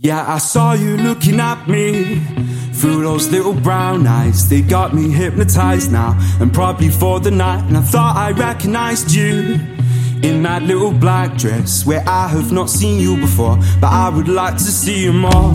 Yeah, I saw you looking at me through those little brown eyes. They got me hypnotized now and probably for the night. And I thought I recognized you in that little black dress where I have not seen you before, but I would like to see you more.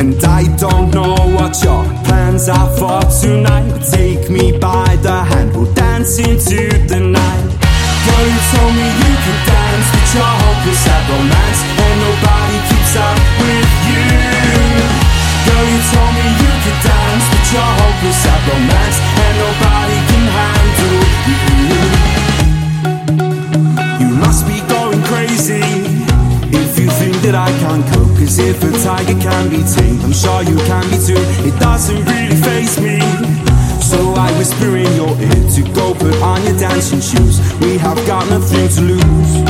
And I don't know what your plans are for tonight. Take me by the hand, we'll dance into the night. Girl, you told me you could dance, but you're hopeless at romance, and nobody keeps up with you. Girl, you told me you could dance, but you're hopeless at romance, and nobody can handle you. You must be going crazy if you think that I can't cope. Cause if a tiger can be tamed, I'm sure you can be too. It doesn't really face me. So I whisper in your ear dancing shoes. We have got nothing to lose.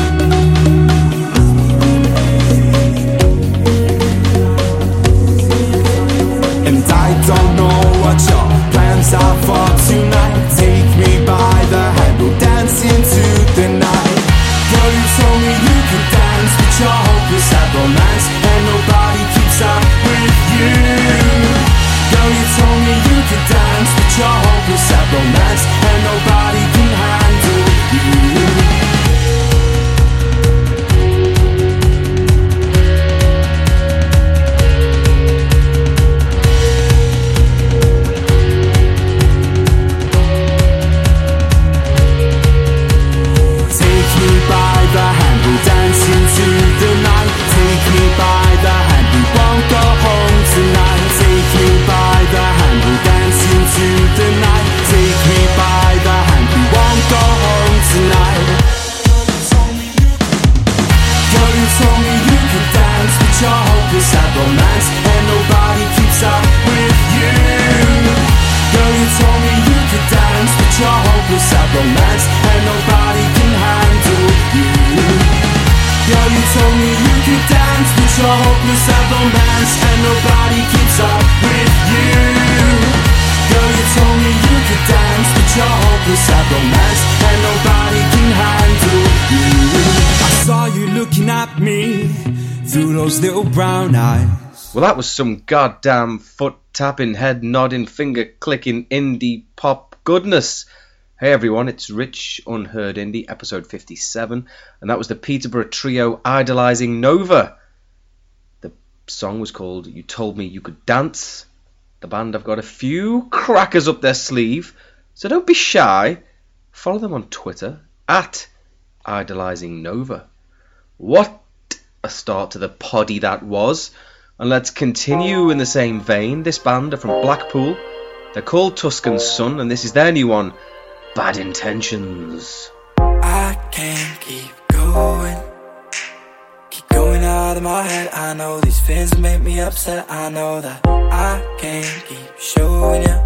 At romance, and nobody keeps up with you. Girl, you told me you could dance, but you're hopeless and nobody can handle you. I saw you looking at me through those little brown eyes. Well, that was some goddamn foot tapping, head nodding, finger clicking indie pop goodness. Hey everyone, it's Rich Unheard Indie, episode 57, and that was the Peterborough trio idolizing Nova. Song was called You Told Me You Could Dance. The band have got a few crackers up their sleeve, so don't be shy. Follow them on Twitter at idolizing Nova. What a start to the poddy that was. And let's continue in the same vein. This band are from Blackpool. They're called Tuscan Sun, and this is their new one, Bad Intentions. I can't keep going. Out of my head. I know these feelings make me upset. I know that I can't keep showing you.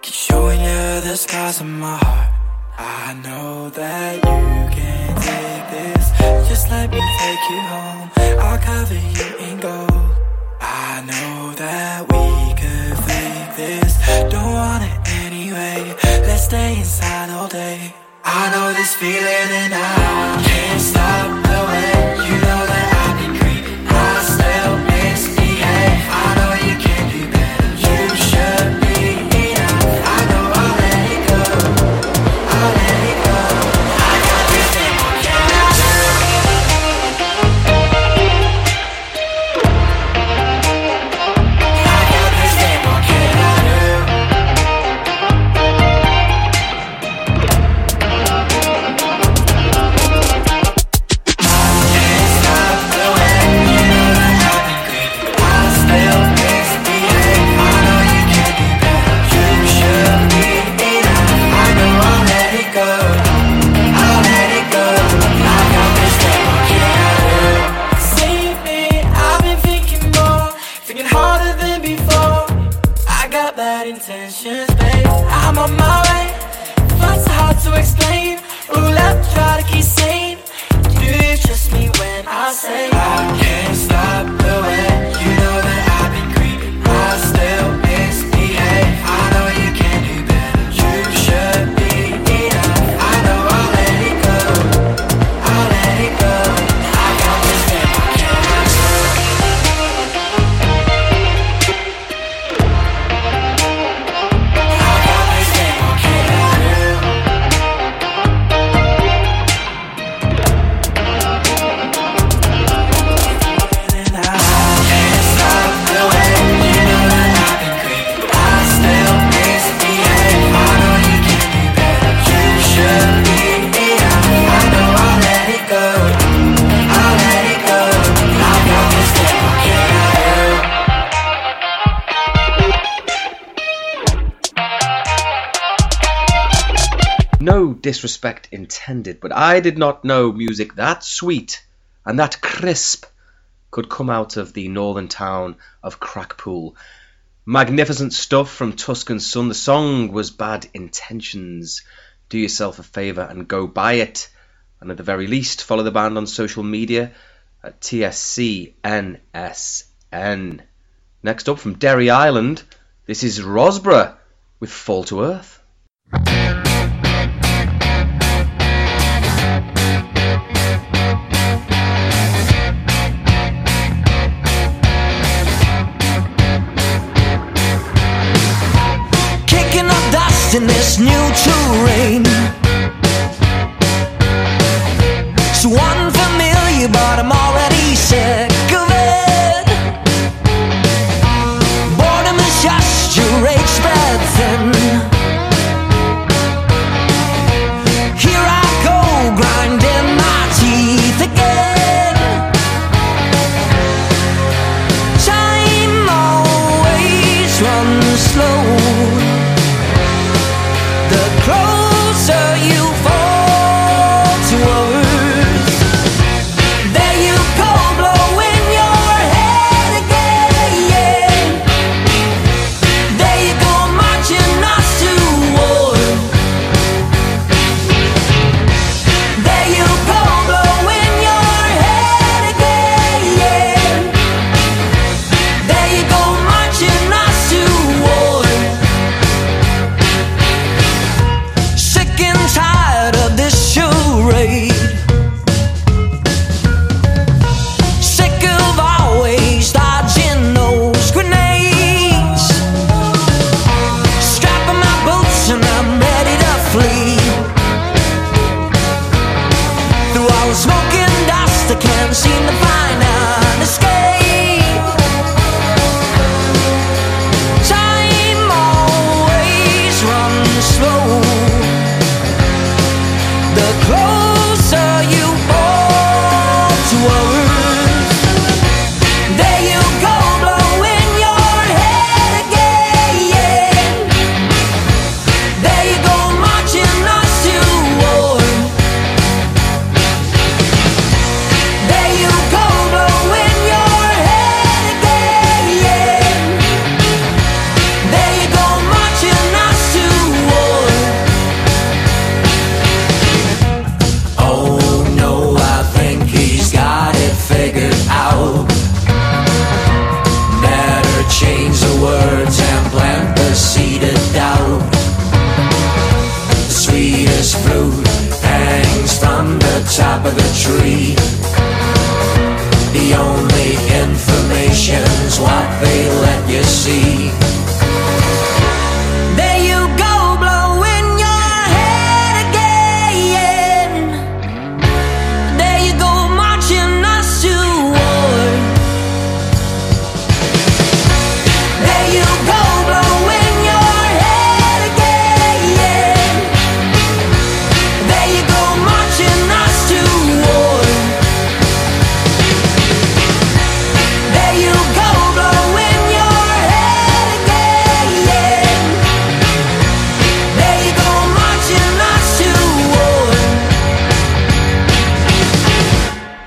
Keep showing you the scars of my heart. I know that you can't take this. Just let me take you home. I'll cover you in gold. I know that we could fake this. Don't want it anyway. Let's stay inside all day. I know this feeling and I can't stop I'm on my way. Hard to explain. Try to keep sane. Do you trust me when I say disrespect intended, but I did not know music that sweet and that crisp could come out of the northern town of Crackpool. Magnificent stuff from Tuscan Sun. The song was Bad Intentions. Do yourself a favour and go buy it. And at the very least, follow the band on social media at TSCNSN. Next up from Derry Island, this is Rosborough with Fall to Earth. In this new terrain. So unfamiliar, but I'm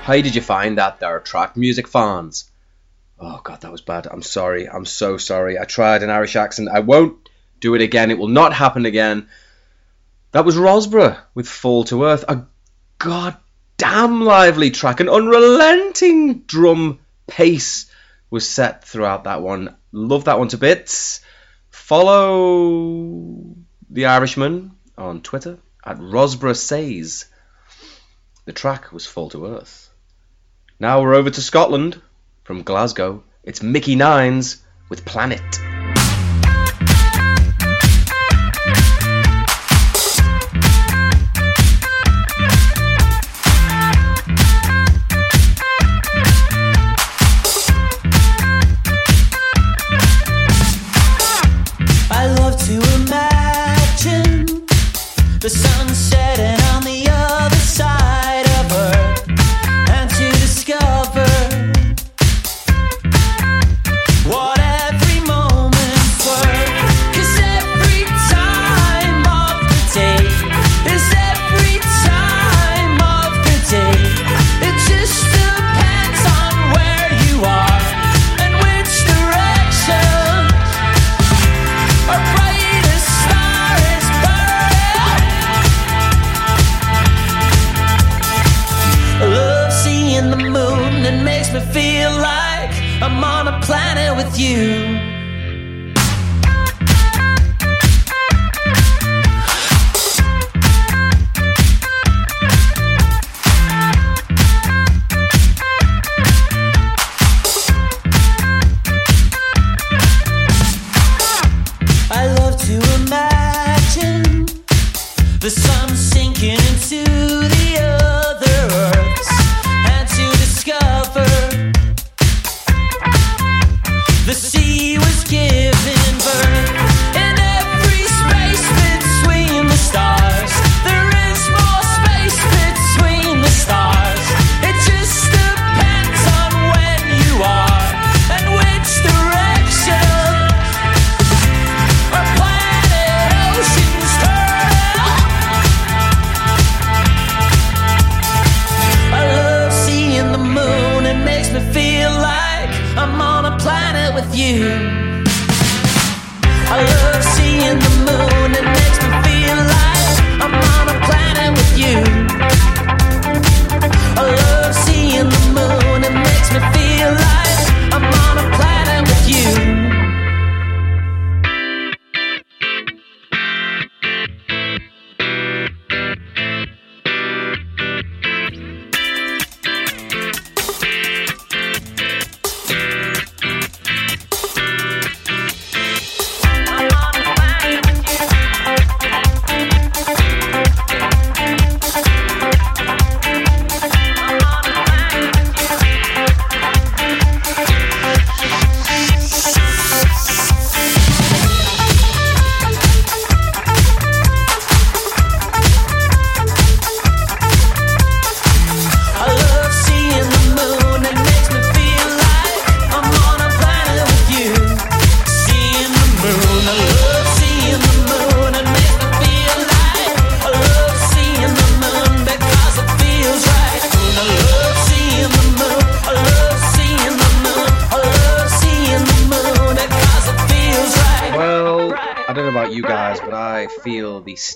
How did you find that there, track music fans? Oh god, that was bad. I'm sorry. I'm so sorry. I tried an Irish accent. I won't do it again. It will not happen again. That was Rosborough with Fall to Earth. A goddamn lively track. An unrelenting drum pace was set throughout that one. Love that one to bits. Follow the Irishman on Twitter at Rosborough Says. The track was Fall to Earth. Now we're over to Scotland. From Glasgow, it's Mickey Nines with Planet.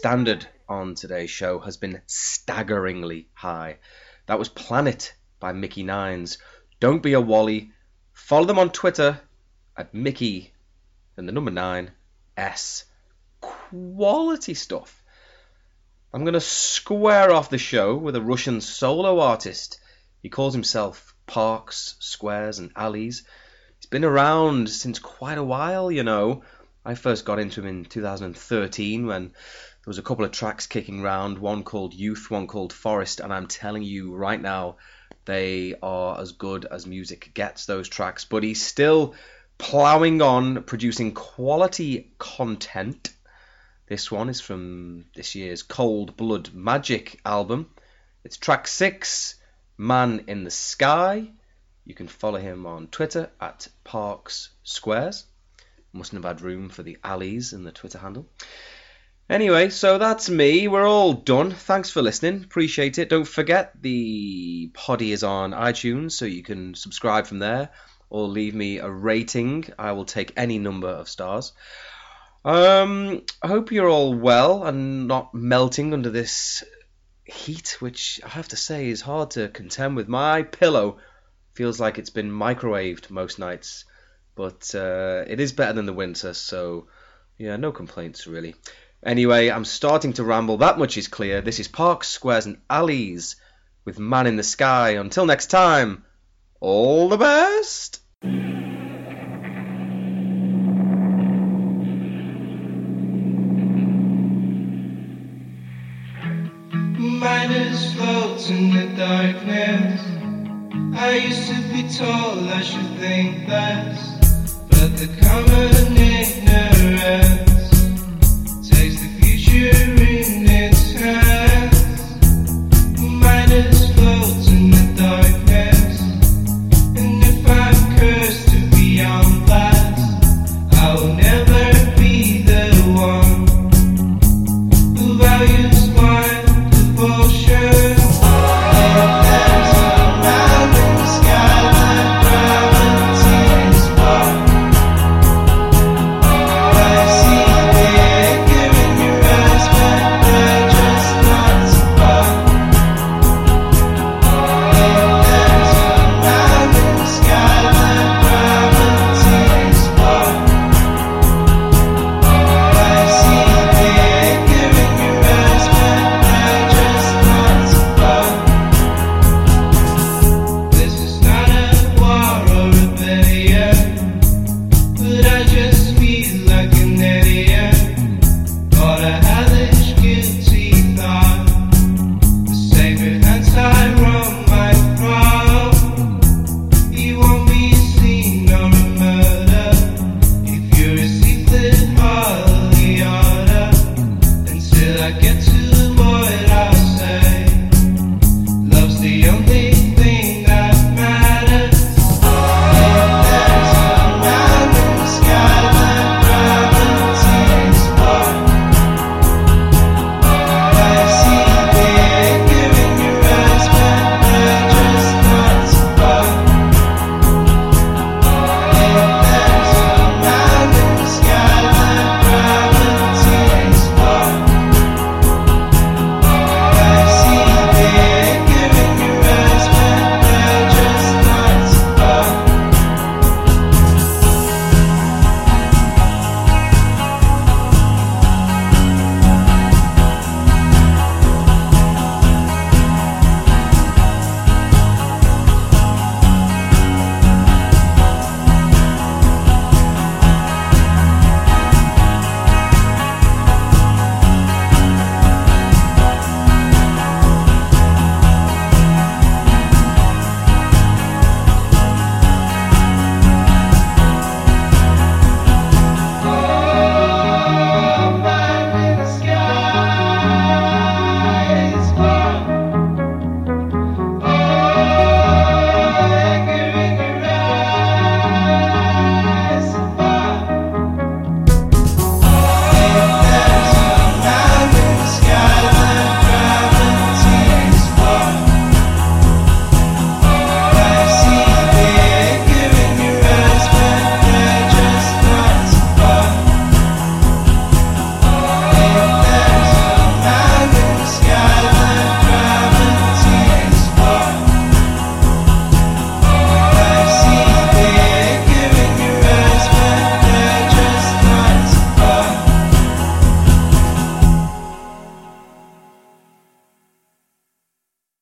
Standard on today's show has been staggeringly high. That was Planet by Mickey Nines. Don't be a Wally. Follow them on Twitter at Mickey and the number nine S. Quality stuff. I'm going to square off the show with a Russian solo artist. He calls himself Parks, Squares, and Alleys. He's been around since quite a while, you know. I first got into him in 2013 when there was a couple of tracks kicking round, one called Youth, one called Forest, and I'm telling you right now, they are as good as music gets, those tracks. But he's still ploughing on, producing quality content. This one is from this year's Cold Blood Magic album. It's track six, Man in the Sky. You can follow him on Twitter at Parks Squares. Mustn't have had room for the alleys in the Twitter handle. Anyway, so that's me. We're all done. Thanks for listening. Appreciate it. Don't forget the poddy is on iTunes, so you can subscribe from there or leave me a rating. I will take any number of stars. Um, I hope you're all well and not melting under this heat, which I have to say is hard to contend with. My pillow feels like it's been microwaved most nights, but uh, it is better than the winter, so yeah, no complaints really. Anyway, I'm starting to ramble. That much is clear. This is Parks, Squares, and Alleys with Man in the Sky. Until next time, all the best. Miners float in the darkness. I used to be told I should think less, but the common ignorance